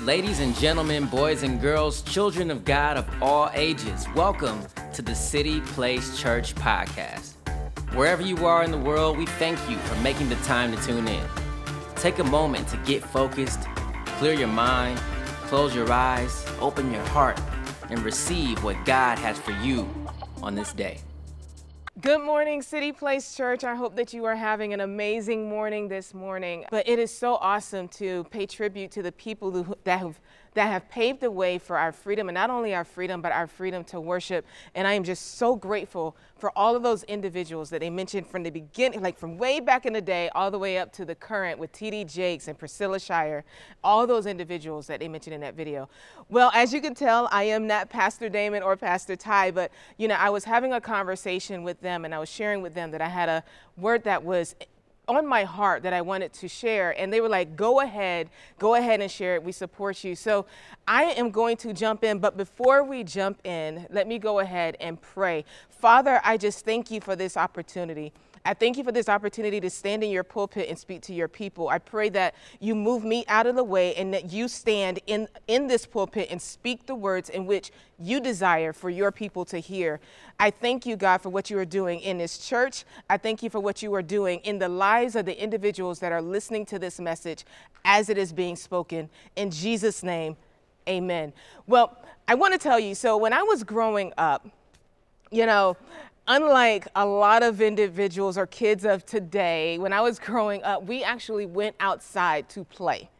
Ladies and gentlemen, boys and girls, children of God of all ages, welcome to the City Place Church podcast. Wherever you are in the world, we thank you for making the time to tune in. Take a moment to get focused, clear your mind, close your eyes, open your heart, and receive what God has for you on this day. Good morning, City Place Church. I hope that you are having an amazing morning this morning. But it is so awesome to pay tribute to the people who, that have that have paved the way for our freedom, and not only our freedom, but our freedom to worship. And I am just so grateful for all of those individuals that they mentioned from the beginning, like from way back in the day, all the way up to the current with T.D. Jakes and Priscilla Shirer, all those individuals that they mentioned in that video. Well, as you can tell, I am not Pastor Damon or Pastor Ty, but you know, I was having a conversation with them and I was sharing with them that I had a word that was on my heart that I wanted to share. And they were like, go ahead, go ahead and share it. We support you. So I am going to jump in. But before we jump in, let me go ahead and pray. Father, I just thank you for this opportunity. I thank you for this opportunity to stand in your pulpit and speak to your people. I pray that you move me out of the way and that you stand in, in this pulpit and speak the words in which you desire for your people to hear. I thank you, God, for what you are doing in this church. I thank you for what you are doing in the lives of the individuals that are listening to this message as it is being spoken. In Jesus' name, amen. Well, I want to tell you so when I was growing up, you know, unlike a lot of individuals or kids of today, when I was growing up, we actually went outside to play.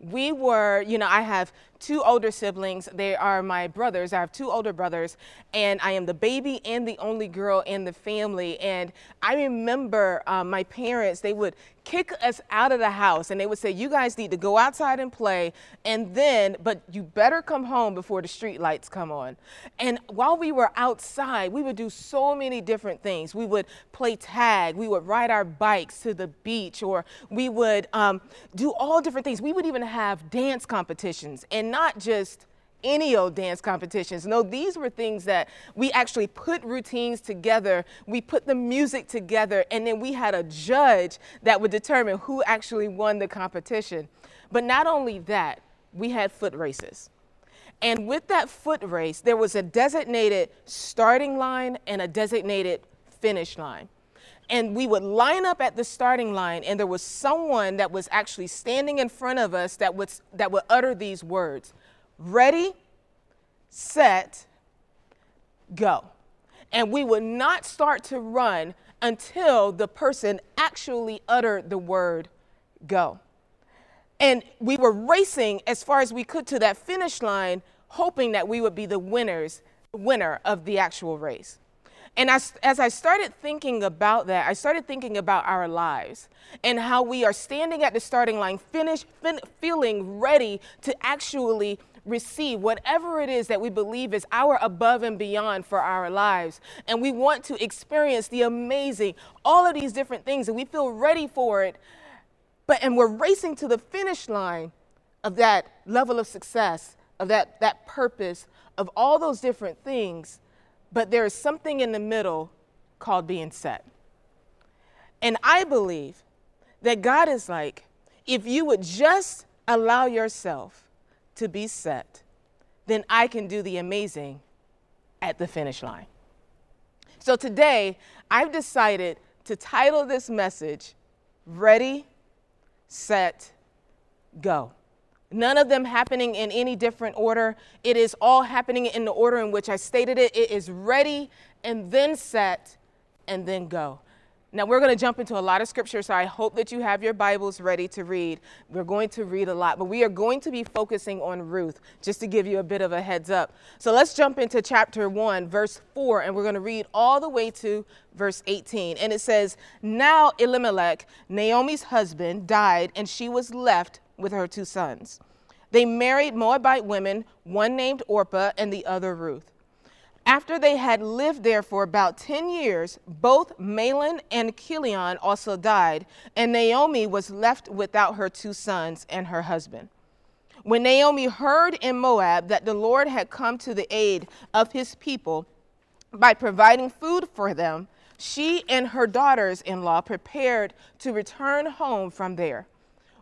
We were, you know, I have two older siblings. They are my brothers. I have two older brothers, and I am the baby and the only girl in the family. And I remember um, my parents, they would kick us out of the house and they would say, You guys need to go outside and play, and then, but you better come home before the street lights come on. And while we were outside, we would do so many different things. We would play tag, we would ride our bikes to the beach, or we would um, do all different things. We would even have dance competitions. And not just any old dance competitions. No, these were things that we actually put routines together, we put the music together, and then we had a judge that would determine who actually won the competition. But not only that, we had foot races. And with that foot race, there was a designated starting line and a designated finish line. And we would line up at the starting line, and there was someone that was actually standing in front of us that would, that would utter these words Ready, set, go. And we would not start to run until the person actually uttered the word go. And we were racing as far as we could to that finish line, hoping that we would be the winners, winner of the actual race. And as, as I started thinking about that, I started thinking about our lives and how we are standing at the starting line, finish, fin- feeling ready to actually receive whatever it is that we believe is our above and beyond for our lives. And we want to experience the amazing, all of these different things, and we feel ready for it. But and we're racing to the finish line of that level of success, of that, that purpose, of all those different things. But there is something in the middle called being set. And I believe that God is like, if you would just allow yourself to be set, then I can do the amazing at the finish line. So today, I've decided to title this message Ready, Set, Go. None of them happening in any different order. It is all happening in the order in which I stated it. It is ready and then set and then go. Now, we're going to jump into a lot of scripture, so I hope that you have your Bibles ready to read. We're going to read a lot, but we are going to be focusing on Ruth, just to give you a bit of a heads up. So let's jump into chapter 1, verse 4, and we're going to read all the way to verse 18. And it says, Now Elimelech, Naomi's husband, died, and she was left with her two sons. They married Moabite women, one named Orpah and the other Ruth. After they had lived there for about 10 years, both Mahlon and Chilion also died, and Naomi was left without her two sons and her husband. When Naomi heard in Moab that the Lord had come to the aid of his people by providing food for them, she and her daughters in law prepared to return home from there.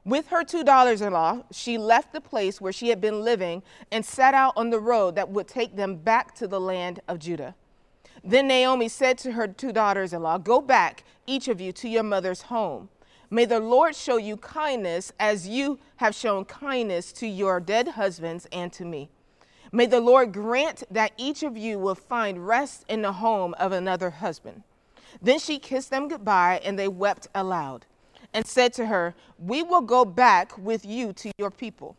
With her two daughters in law, she left the place where she had been living and set out on the road that would take them back to the land of Judah. Then Naomi said to her two daughters in law, Go back, each of you, to your mother's home. May the Lord show you kindness as you have shown kindness to your dead husbands and to me. May the Lord grant that each of you will find rest in the home of another husband. Then she kissed them goodbye, and they wept aloud and said to her, We will go back with you to your people.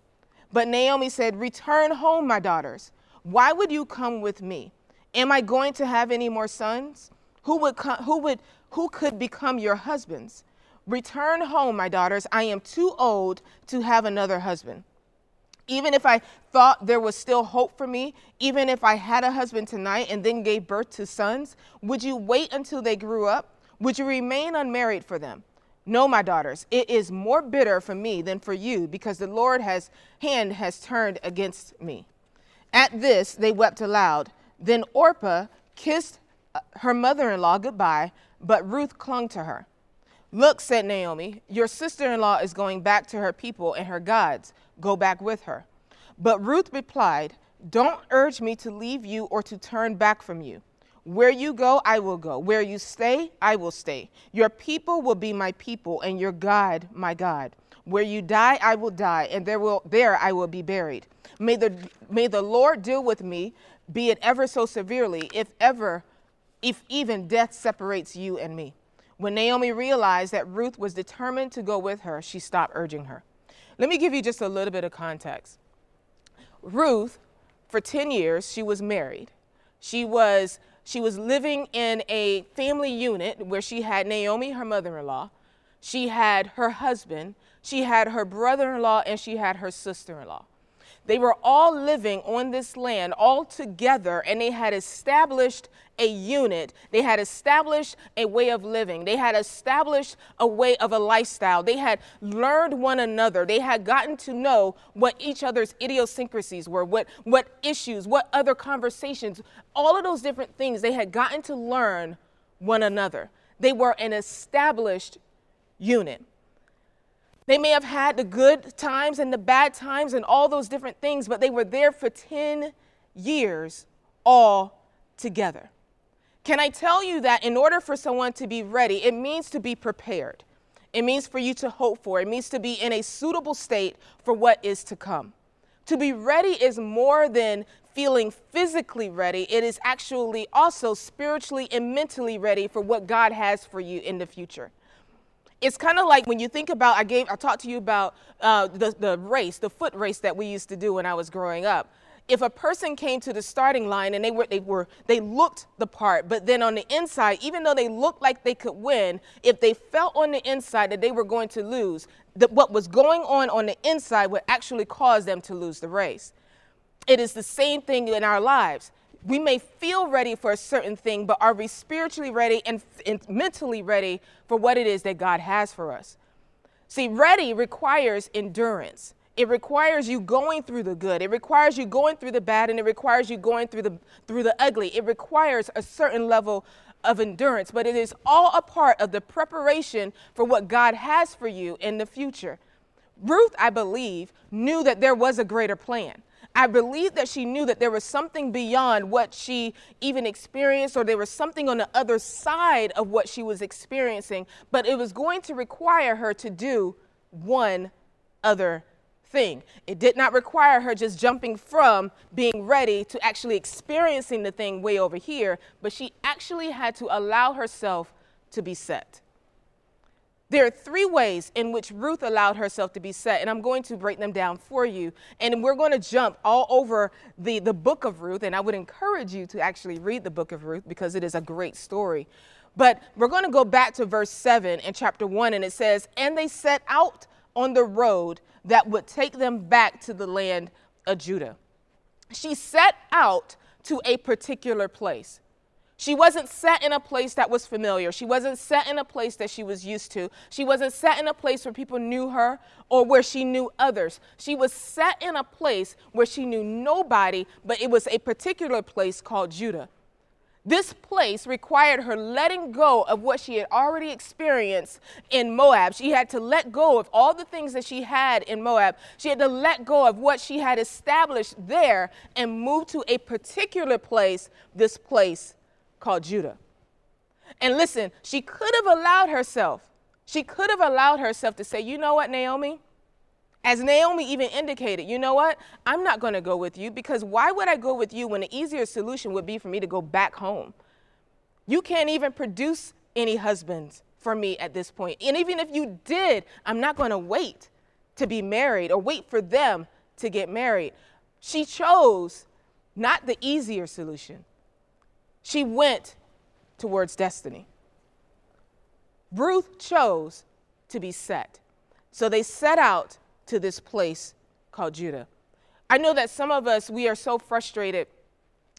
But Naomi said, Return home, my daughters. Why would you come with me? Am I going to have any more sons? Who would, come, who would who could become your husbands? Return home, my daughters. I am too old to have another husband. Even if I thought there was still hope for me, even if I had a husband tonight and then gave birth to sons, would you wait until they grew up? Would you remain unmarried for them? No, my daughters, it is more bitter for me than for you, because the Lord has hand has turned against me. At this they wept aloud. Then Orpah kissed uh, her mother-in-law goodbye, but Ruth clung to her. Look, said Naomi, your sister-in-law is going back to her people and her gods. Go back with her. But Ruth replied, Don't urge me to leave you or to turn back from you. Where you go, I will go. Where you stay, I will stay. Your people will be my people, and your God, my God. Where you die, I will die, and there, will, there I will be buried. May the, may the Lord deal with me, be it ever so severely, if ever, if even death separates you and me. When Naomi realized that Ruth was determined to go with her, she stopped urging her. Let me give you just a little bit of context. Ruth, for 10 years, she was married. She was she was living in a family unit where she had Naomi, her mother in law, she had her husband, she had her brother in law, and she had her sister in law. They were all living on this land all together, and they had established a unit. They had established a way of living. They had established a way of a lifestyle. They had learned one another. They had gotten to know what each other's idiosyncrasies were, what, what issues, what other conversations, all of those different things. They had gotten to learn one another. They were an established unit. They may have had the good times and the bad times and all those different things, but they were there for 10 years all together. Can I tell you that in order for someone to be ready, it means to be prepared. It means for you to hope for. It means to be in a suitable state for what is to come. To be ready is more than feeling physically ready, it is actually also spiritually and mentally ready for what God has for you in the future it's kind of like when you think about i gave i talked to you about uh, the, the race the foot race that we used to do when i was growing up. If a person came to the starting line and they were they were they looked the part but then on the inside even though they looked like they could win if they felt on the inside that they were going to lose that what was going on on the inside would actually cause them to lose the race. It is the same thing in our lives we may feel ready for a certain thing, but are we spiritually ready and, and, mentally ready for what it is that God has for us? See, ready requires endurance. It requires you going through the good. It requires you going through the bad, and it requires you going through the through the ugly. It requires a certain level of endurance, but it is all a part of the preparation for what God has for you in the future. Ruth, I believe, knew that there was a greater plan. I believe that she knew that there was something beyond what she even experienced, or there was something on the other side of what she was experiencing, but it was going to require her to do one other thing. It did not require her just jumping from being ready to actually experiencing the thing way over here, but she actually had to allow herself to be set. There are three ways in which Ruth allowed herself to be set, and I'm going to break them down for you. And we're going to jump all over the, the book of Ruth, and I would encourage you to actually read the book of Ruth because it is a great story. But we're going to go back to verse 7 in chapter 1, and it says, And they set out on the road that would take them back to the land of Judah. She set out to a particular place. She wasn't set in a place that was familiar. She wasn't set in a place that she was used to. She wasn't set in a place where people knew her or where she knew others. She was set in a place where she knew nobody, but it was a particular place called Judah. This place required her letting go of what she had already experienced in Moab. She had to let go of all the things that she had in Moab. She had to let go of what she had established there and move to a particular place, this place called Judah. And listen, she could have allowed herself, she could have allowed herself to say, you know what, Naomi? As Naomi even indicated, you know what? I'm not going to go with you because why would I go with you when the easier solution would be for me to go back home? You can't even produce any husbands for me at this point. And even if you did, I'm not going to wait to be married or wait for them to get married. She chose not the easier solution, she went towards destiny. Ruth chose to be set. So they set out to this place called Judah. I know that some of us, we are so frustrated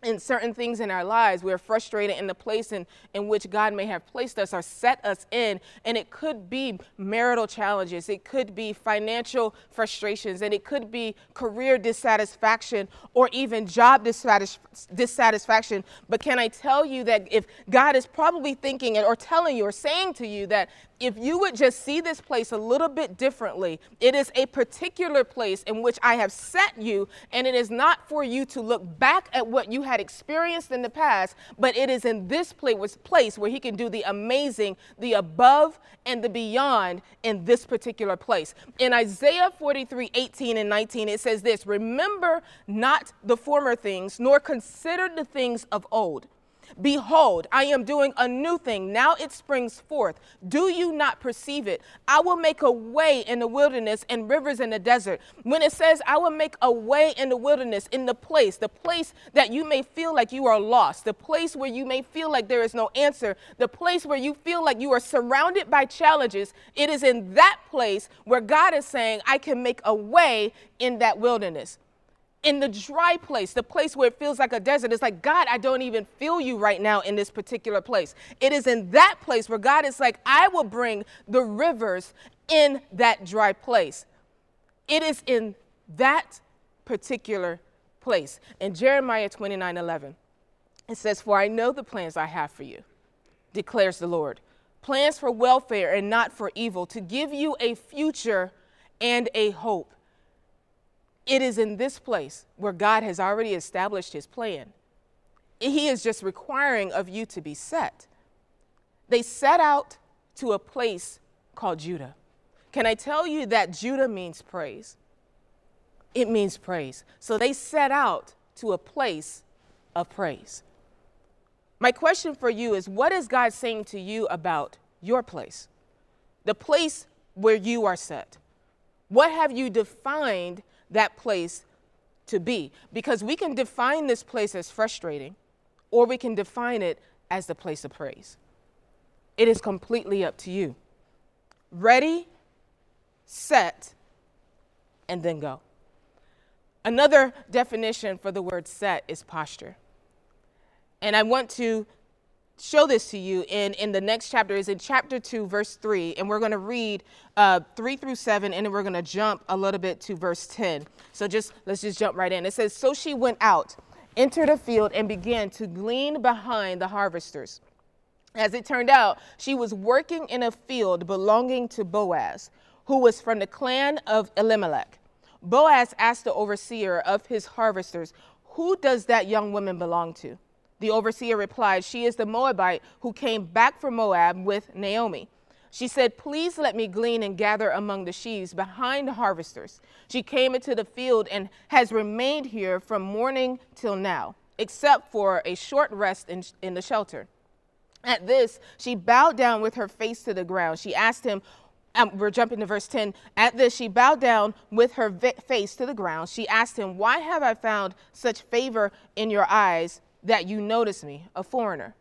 in certain things in our lives. We're frustrated in the place in, in which God may have placed us or set us in. And it could be marital challenges, it could be financial frustrations, and it could be career dissatisfaction or even job dissatis- dissatisfaction. But can I tell you that if God is probably thinking or telling you or saying to you that if you would just see this place a little bit differently, it is a particular place in which I have set you, and it is not for you to look back at what you had experienced in the past, but it is in this place where He can do the amazing, the above, and the beyond in this particular place. In Isaiah 43 18 and 19, it says this Remember not the former things, nor consider the things of old. Behold, I am doing a new thing. Now it springs forth. Do you not perceive it? I will make a way in the wilderness and rivers in the desert. When it says, I will make a way in the wilderness, in the place, the place that you may feel like you are lost, the place where you may feel like there is no answer, the place where you feel like you are surrounded by challenges, it is in that place where God is saying, I can make a way in that wilderness in the dry place, the place where it feels like a desert. It's like, God, I don't even feel you right now in this particular place. It is in that place where God is like, I will bring the rivers in that dry place. It is in that particular place. In Jeremiah 29 11, it says, For I know the plans I have for you, declares the Lord plans for welfare and not for evil, to give you a future and a hope. It is in this place where God has already established his plan. He is just requiring of you to be set. They set out to a place called Judah. Can I tell you that Judah means praise? It means praise. So they set out to a place of praise. My question for you is what is God saying to you about your place? The place where you are set. What have you defined that place to be. Because we can define this place as frustrating, or we can define it as the place of praise. It is completely up to you. Ready, set, and then go. Another definition for the word set is posture. And I want to show this to you in, in the next chapter is in chapter 2 verse 3 and we're going to read uh, 3 through 7 and then we're going to jump a little bit to verse 10 so just let's just jump right in. It says so she went out entered a field and began to glean behind the harvesters. As it turned out she was working in a field belonging to boaz who was from the clan of elimelech. Boaz asked the overseer of his harvesters who does that young woman belong to the overseer replied, She is the Moabite who came back from Moab with Naomi. She said, Please let me glean and gather among the sheaves behind the harvesters. She came into the field and has remained here from morning till now, except for a short rest in, in the shelter. At this, she bowed down with her face to the ground. She asked him, um, we're jumping to verse 10. At this, she bowed down with her face to the ground. She asked him, Why have I found such favor in your eyes that you notice me, a foreigner.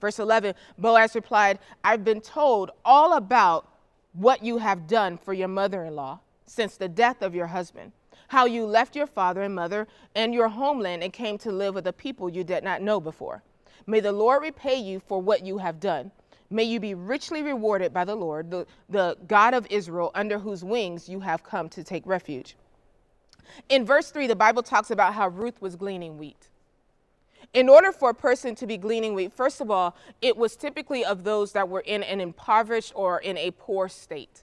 Verse 11 Boaz replied, I've been told all about what you have done for your mother in law since the death of your husband, how you left your father and mother and your homeland and came to live with a people you did not know before. May the Lord repay you for what you have done. May you be richly rewarded by the Lord, the, the God of Israel, under whose wings you have come to take refuge. In verse 3, the Bible talks about how Ruth was gleaning wheat. In order for a person to be gleaning wheat, first of all, it was typically of those that were in an impoverished or in a poor state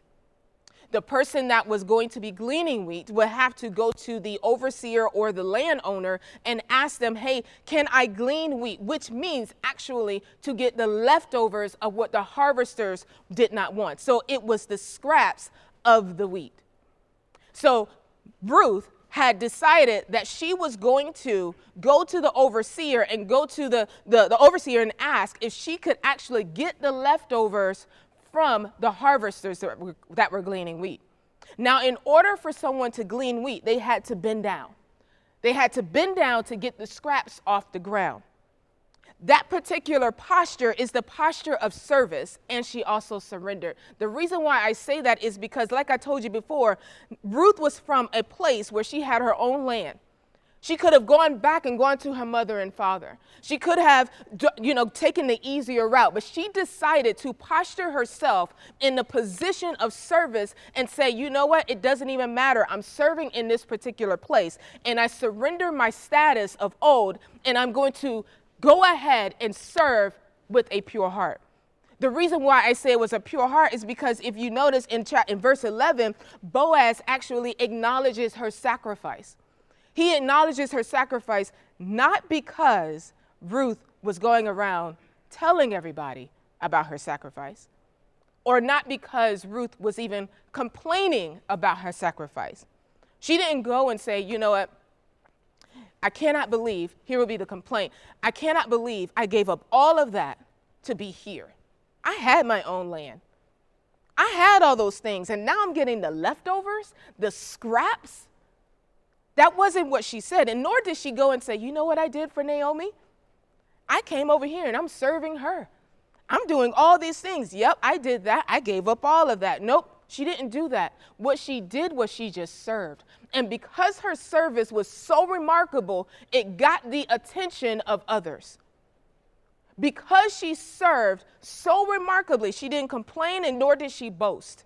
the person that was going to be gleaning wheat would have to go to the overseer or the landowner and ask them, hey, can I glean wheat? Which means actually to get the leftovers of what the harvesters did not want. So it was the scraps of the wheat. So Ruth had decided that she was going to go to the overseer and go to the, the, the, overseer and ask if she could actually get the leftovers from the harvesters that were, that were gleaning wheat. Now, in order for someone to glean wheat, they had to bend down. They had to bend down to get the scraps off the ground. That particular posture is the posture of service, and she also surrendered. The reason why I say that is because, like I told you before, Ruth was from a place where she had her own land. She could have gone back and gone to her mother and father. She could have, you know, taken the easier route, but she decided to posture herself in the position of service and say, you know what, it doesn't even matter. I'm serving in this particular place, and I surrender my status of old, and I'm going to go ahead and serve with a pure heart. The reason why I say it was a pure heart is because if you notice in, in verse 11, Boaz actually acknowledges her sacrifice. He acknowledges her sacrifice not because Ruth was going around telling everybody about her sacrifice, or not because Ruth was even complaining about her sacrifice. She didn't go and say, you know what, I cannot believe, here will be the complaint, I cannot believe I gave up all of that to be here. I had my own land. I had all those things, and now I'm getting the leftovers, the scraps that wasn't what she said. And nor did she go and say, You know what I did for Naomi? I came over here and I'm serving her. I'm doing all these things. Yep, I did that. I gave up all of that. Nope, she didn't do that. What she did was she just served. And because her service was so remarkable, it got the attention of others. Because she served so remarkably, she didn't complain and nor did she boast.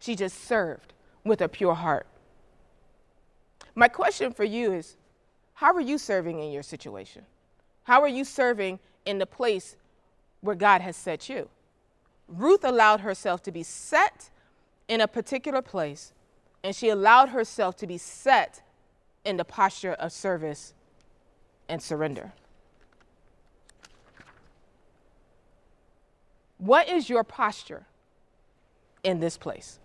She just served with a pure heart. My question for you is how are you serving in your situation? How are you serving in the place where God has set you? Ruth allowed herself to be set in a particular place, and she allowed herself to be set in the posture of service and surrender. What is your posture in this place?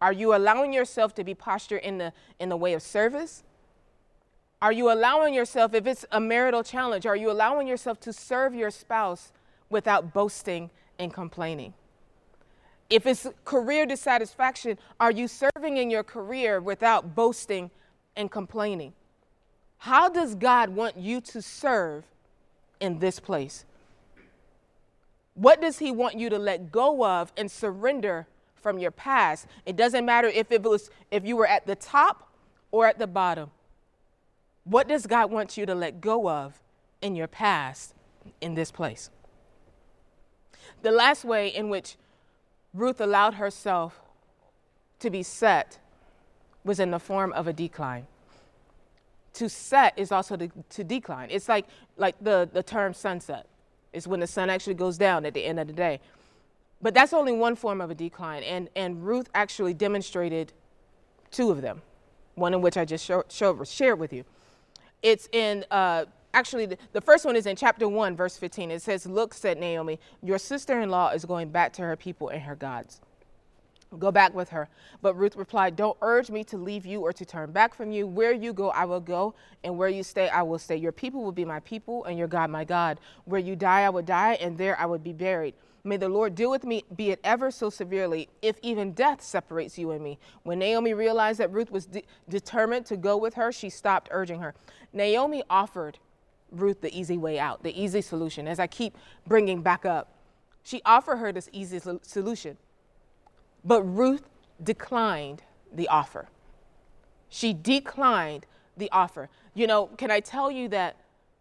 Are you allowing yourself to be postured in the, in the way of service? Are you allowing yourself, if it's a marital challenge, are you allowing yourself to serve your spouse without boasting and complaining? If it's career dissatisfaction, are you serving in your career without boasting and complaining? How does God want you to serve in this place? What does He want you to let go of and surrender from your past. It doesn't matter if it was if you were at the top or at the bottom. What does God want you to let go of in your past in this place? The last way in which Ruth allowed herself to be set was in the form of a decline. To set is also to, to decline. It's like, like the, the term sunset. It's when the sun actually goes down at the end of the day. But that's only one form of a decline. And, and Ruth actually demonstrated two of them, one in which I just show, show, shared with you. It's in, uh, actually, the, the first one is in chapter 1, verse 15. It says, Look, said Naomi, your sister in law is going back to her people and her gods. Go back with her. But Ruth replied, Don't urge me to leave you or to turn back from you. Where you go, I will go, and where you stay, I will stay. Your people will be my people, and your God, my God. Where you die, I will die, and there I would be buried. May the Lord deal with me, be it ever so severely, if even death separates you and me. When Naomi realized that Ruth was de- determined to go with her, she stopped urging her. Naomi offered Ruth the easy way out, the easy solution, as I keep bringing back up. She offered her this easy solution. But Ruth declined the offer. She declined the offer. You know, can I tell you that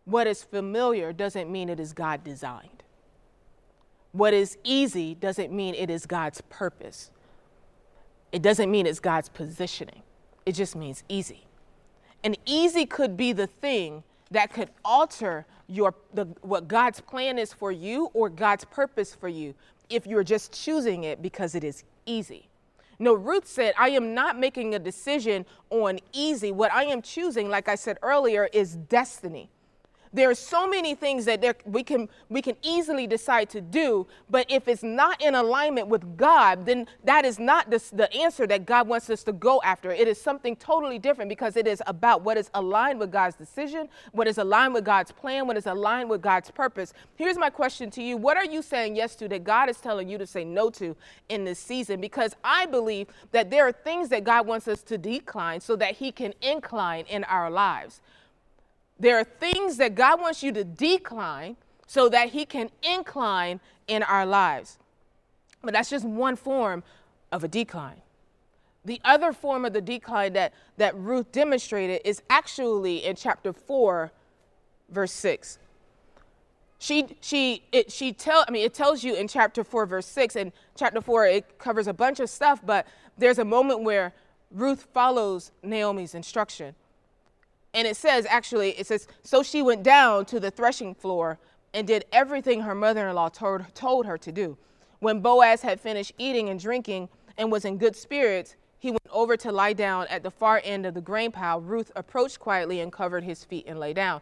what is familiar doesn't mean it is God designed? What is easy doesn't mean it is God's purpose. It doesn't mean it's God's positioning. It just means easy. And easy could be the thing that could alter your the, what God's plan is for you or God's purpose for you if you're just choosing it because it is easy. No, Ruth said, I am not making a decision on easy. What I am choosing, like I said earlier, is destiny. There are so many things that there, we can we can easily decide to do, but if it's not in alignment with God, then that is not the, the answer that God wants us to go after. It is something totally different because it is about what is aligned with God's decision, what is aligned with God's plan, what is aligned with God's purpose. Here's my question to you: What are you saying yes to that God is telling you to say no to in this season? Because I believe that there are things that God wants us to decline so that He can incline in our lives. There are things that God wants you to decline so that He can incline in our lives. But that's just one form of a decline. The other form of the decline that, that Ruth demonstrated is actually in chapter 4, verse 6. She, she, it, she tell, I mean, it tells you in chapter 4, verse 6, and chapter 4, it covers a bunch of stuff, but there's a moment where Ruth follows Naomi's instruction. And it says, actually, it says, so she went down to the threshing floor and did everything her mother in law told, told her to do. When Boaz had finished eating and drinking and was in good spirits, he went over to lie down at the far end of the grain pile. Ruth approached quietly and covered his feet and lay down.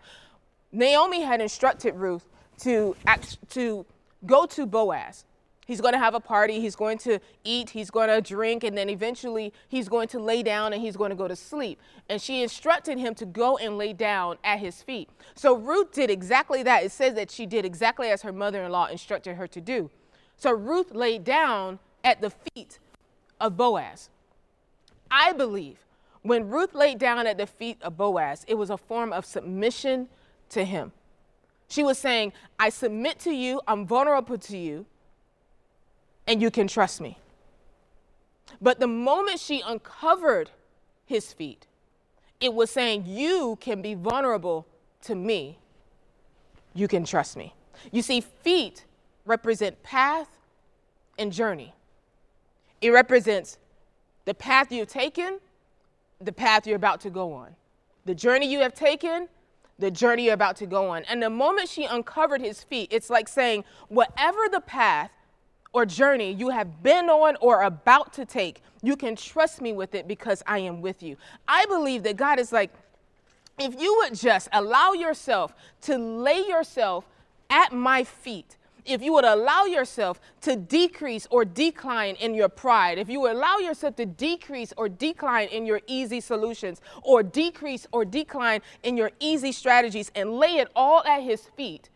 Naomi had instructed Ruth to, act, to go to Boaz He's going to have a party, he's going to eat, he's going to drink, and then eventually he's going to lay down and he's going to go to sleep. And she instructed him to go and lay down at his feet. So Ruth did exactly that. It says that she did exactly as her mother in law instructed her to do. So Ruth laid down at the feet of Boaz. I believe when Ruth laid down at the feet of Boaz, it was a form of submission to him. She was saying, I submit to you, I'm vulnerable to you and you can trust me. But the moment she uncovered his feet, it was saying, You can be vulnerable to me. You can trust me. You see, feet represent path and journey. It represents the path you've taken, the path you're about to go on. The journey you have taken, the journey you're about to go on. And the moment she uncovered his feet, it's like saying, Whatever the path or journey you have been on or about to take, you can trust me with it because I am with you. I believe that God is like, if you would just allow yourself to lay yourself at my feet, if you would allow yourself to decrease or decline in your pride, if you would allow yourself to decrease or decline in your easy solutions, or decrease or decline in your easy strategies and lay it all at His feet,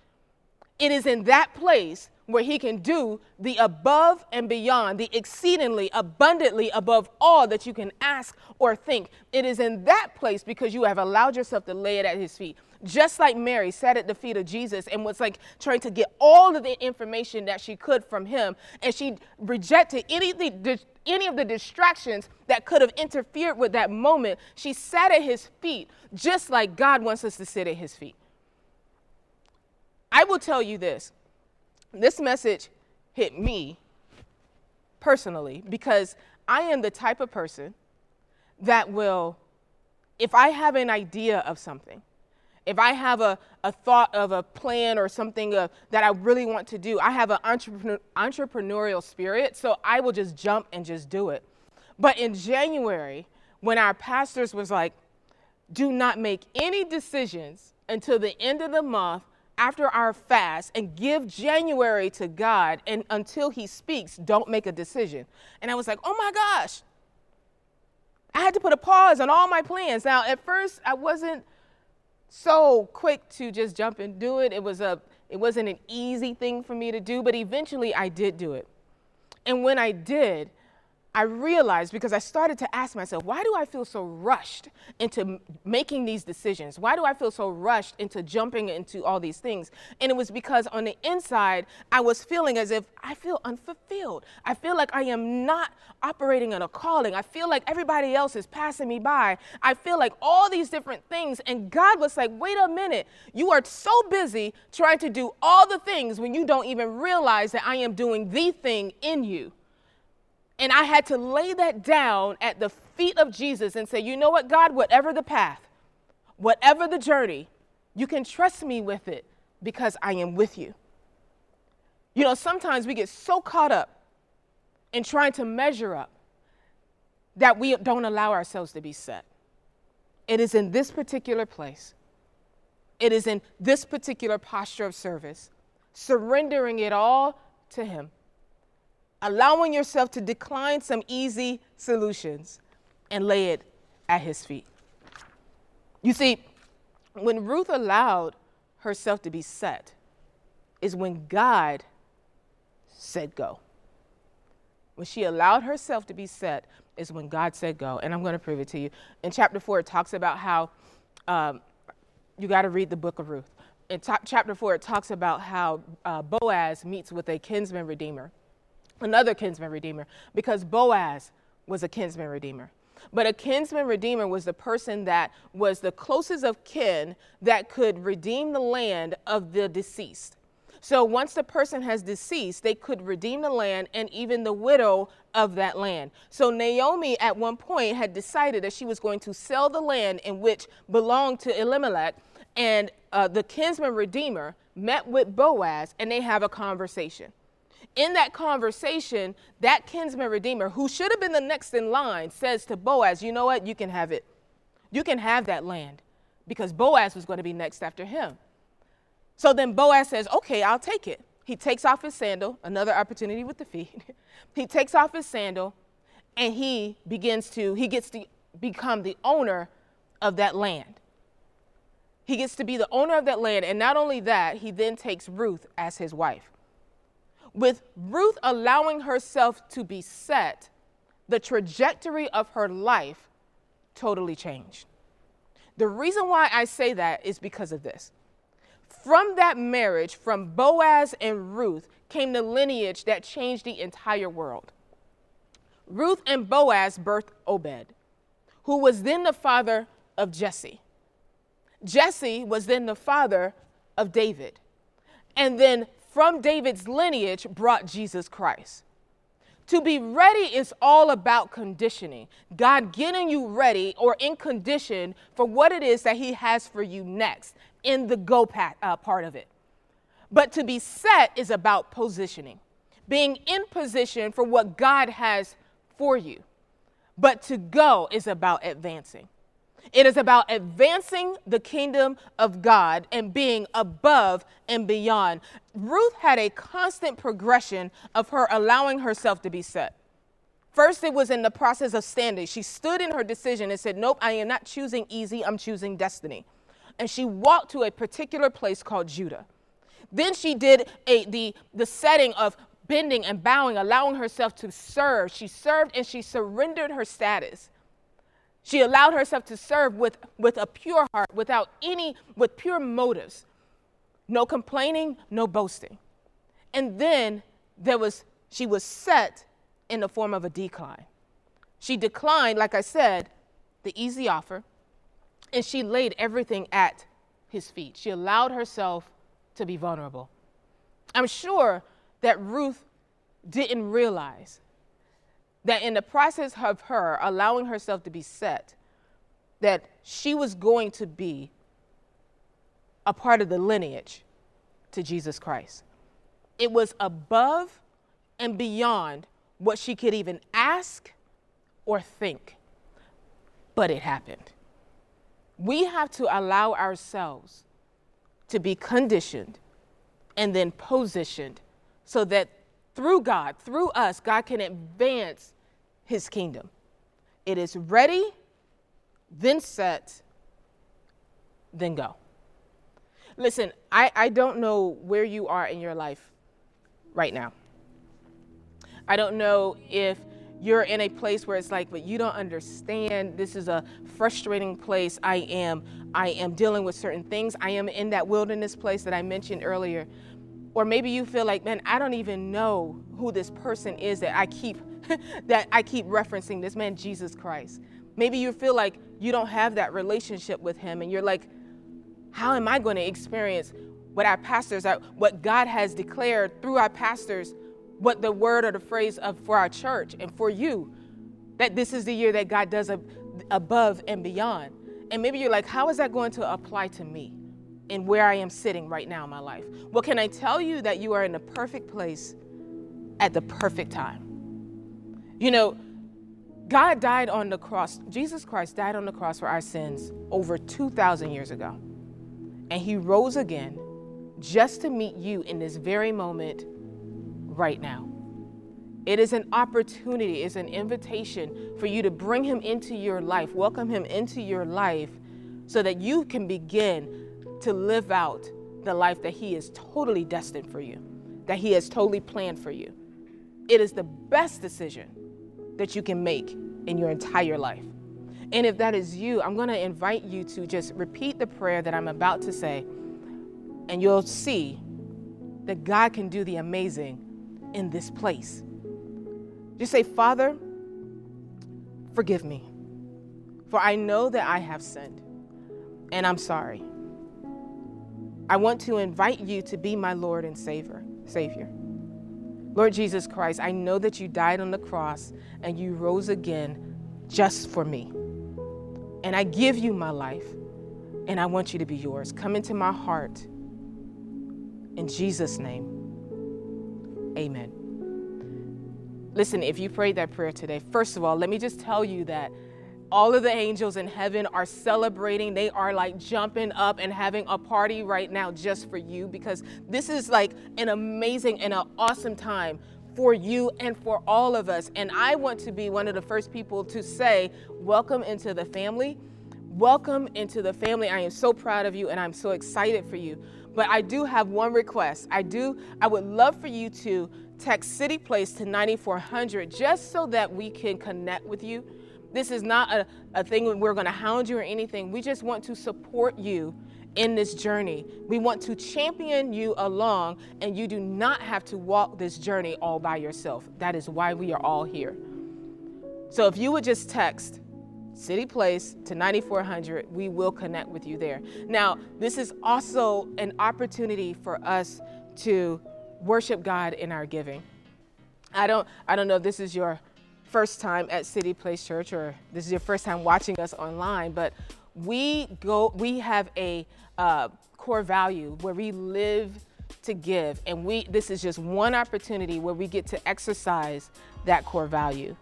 it is in that place where he can do the above and beyond, the exceedingly abundantly above all that you can ask or think. It is in that place because you have allowed yourself to lay it at his feet. Just like Mary sat at the feet of Jesus and was like trying to get all of the information that she could from him, and she rejected any, any of the distractions that could have interfered with that moment. She sat at his feet just like God wants us to sit at his feet. I will tell you this this message hit me personally because I am the type of person that will, if I have an idea of something, if I have a, a thought of a plan or something uh, that I really want to do, I have an entrepreneur, entrepreneurial spirit, so I will just jump and just do it. But in January, when our pastors was like, do not make any decisions until the end of the month after our fast and give January to God, and until He speaks, don't make a decision. And I was like, oh my gosh. I had to put a pause on all my plans. Now, at first, I wasn't so quick to just jump and do it. It was a it wasn't an easy thing for me to do, but eventually I did do it. And when I did, I realized because I started to ask myself, why do I feel so rushed into making these decisions? Why do I feel so rushed into jumping into all these things? And it was because on the inside, I was feeling as if I feel unfulfilled. I feel like I am not operating in a calling. I feel like everybody else is passing me by. I feel like all these different things. And God was like, wait a minute. You are so busy trying to do all the things when you don't even realize that I am doing the thing in you. And I had to lay that down at the feet of Jesus and say, you know what, God, whatever the path, whatever the journey, You can trust me with it because I am with you. You know, sometimes we get so caught up in trying to measure up that we don't allow ourselves to be set. It is in this particular place, it is in this particular posture of service, surrendering it all to Him, allowing yourself to decline some easy solutions and lay it at His feet. You see, when Ruth allowed herself to be set, is when God said go. When she allowed herself to be set, is when God said go. And I'm going to prove it to you. In chapter four, it talks about how um, you got to read the book of Ruth. In t- chapter four, it talks about how uh, Boaz meets with a kinsman redeemer, another kinsman redeemer, because Boaz was a kinsman redeemer. But a kinsman redeemer was the person that was the closest of kin that could redeem the land of the deceased. So once the person has deceased, they could redeem the land and even the widow of that land. So Naomi at one point had decided that she was going to sell the land in which belonged to Elimelech, and uh, the kinsman redeemer met with Boaz and they have a conversation. In that conversation, that kinsman redeemer, who should have been the next in line, says to Boaz, You know what? You can have it. You can have that land because Boaz was going to be next after him. So then Boaz says, Okay, I'll take it. He takes off his sandal, another opportunity with the feet. he takes off his sandal and he begins to, he gets to become the owner of that land. He gets to be the owner of that land. And not only that, he then takes Ruth as his wife. With Ruth allowing herself to be set, the trajectory of her life totally changed. The reason why I say that is because of this. From that marriage, from Boaz and Ruth, came the lineage that changed the entire world. Ruth and Boaz birthed Obed, who was then the father of Jesse. Jesse was then the father of David. And then from David's lineage brought Jesus Christ. To be ready is all about conditioning. God getting you ready or in condition for what it is that He has for you next in the go pat, uh, part of it. But to be set is about positioning, being in position for what God has for you. But to go is about advancing. It is about advancing the kingdom of God and being above and beyond. Ruth had a constant progression of her allowing herself to be set. First, it was in the process of standing. She stood in her decision and said, Nope, I am not choosing easy, I'm choosing destiny and she walked to a particular place called Judah. Then she did a, the, the setting of bending and bowing, allowing herself to serve. She served and she surrendered her status. She allowed herself to serve with, with a pure heart, without any, with pure motives. No complaining, no boasting. And then there was, she was set in the form of a decline. She declined, like I said, the easy offer, and she laid everything at his feet. She allowed herself to be vulnerable. I'm sure that Ruth didn't realize that in the process of her allowing herself to be set, that she was going to be a part of the lineage to Jesus Christ. It was above and beyond what she could even ask or think, but it happened we have to allow ourselves to be conditioned and then positioned so that through God, through us, God can advance his kingdom. It is ready, then set, then go. Listen, I, I don't know where you are in your life right now. I don't know if you're in a place where it's like but you don't understand this is a frustrating place i am i am dealing with certain things i am in that wilderness place that i mentioned earlier or maybe you feel like man i don't even know who this person is that i keep that i keep referencing this man jesus christ maybe you feel like you don't have that relationship with him and you're like how am i going to experience what our pastors are what god has declared through our pastors what the word or the phrase of for our church and for you that this is the year that God does a, above and beyond. And maybe you're like, how is that going to apply to me? In where I am sitting right now in my life? Well, can I tell you that you are in the perfect place at the perfect time? You know, God died on the cross, Jesus Christ died on the cross for our sins over 2,000 years ago. And he rose again just to meet you in this very moment right now. It is an opportunity, it's an invitation for you to bring him into your life, welcome him into your life so that you can begin to live out the life that he is totally destined for you, that he has totally planned for you. It is the best decision that you can make in your entire life. And if that is you, I'm going to invite you to just repeat the prayer that I'm about to say, and you'll see that God can do the amazing in this place. Just say, Father, forgive me, for I know that I have sinned, and I'm sorry. I want to invite you to be my Lord and Savior. Savior. Lord Jesus Christ, I know that you died on the cross and you rose again just for me. And I give you my life and I want you to be yours. Come into my heart. In Jesus' name, amen. Listen, if you prayed that prayer today, first of all, let me just tell you that all of the angels in heaven are celebrating. They are like jumping up and having a party right now just for you because this is like an amazing and an awesome time for you and for all of us. And I want to be one of the first people to say, Welcome into the family. Welcome into the family. I am so proud of you and I'm so excited for you. But I do have one request. I do, I would love for you to text City Place to 9400 just so that we can connect with you this is not a, a thing we're going to hound you or anything. We just want to support you in this journey. We want to champion you along, and you do not have to walk this journey all by yourself. That is why we are all here. So if you would just text City Place to 9400, we will connect with you there. Now, this is also an opportunity for us to worship God in our giving. I don't I don't know if this is your first time at City Place Church or this is your first time watching us online, but we go we have a uh, core value where we live to give. And we this is just one opportunity where we get to exercise that core value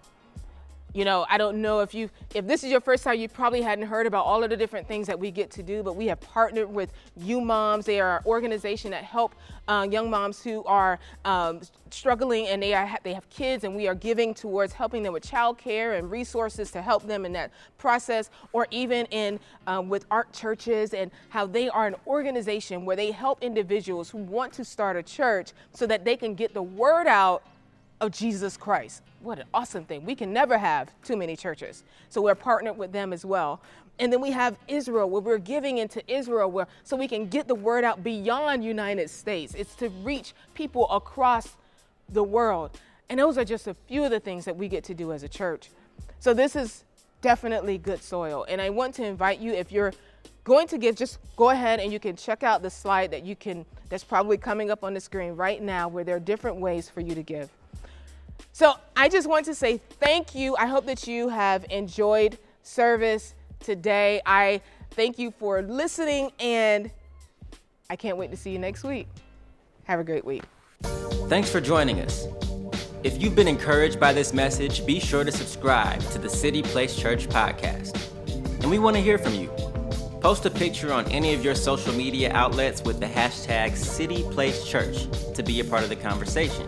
you know, I don't know if you, if this is your first time, you probably hadn't heard about all of the different things that we get to do, but we have partnered with You Moms. They are an organization that help uh, young moms who are um, struggling and they are they have kids, and we are giving towards helping them with childcare and resources to help them in that process, or even in um, with ARC churches and how they are an organization where they help individuals who want to start a church so that they can get the word out of Jesus Christ. What an awesome thing. We can never have too many churches. So we're partnered with them as well. And then we have Israel, where we're giving into Israel, where so we can get the word out beyond United States. It's to reach people across the world. And those are just a few of the things that we get to do as a church. So this is definitely good soil. And I want to invite you, if you're going to give, just go ahead and you can check out the slide that you can, that's probably coming up on the screen right now, where there are different ways for you to give. So I just want to say thank you. I hope that you have enjoyed service today. I thank you for listening, and I can't wait to see you next week. Have a great week. Thanks for joining us. If you've been encouraged by this message, be sure to subscribe to the City Place Church podcast. And we want to hear from you. Post a picture on any of your social media outlets with the hashtag City Place Church to be a part of the conversation.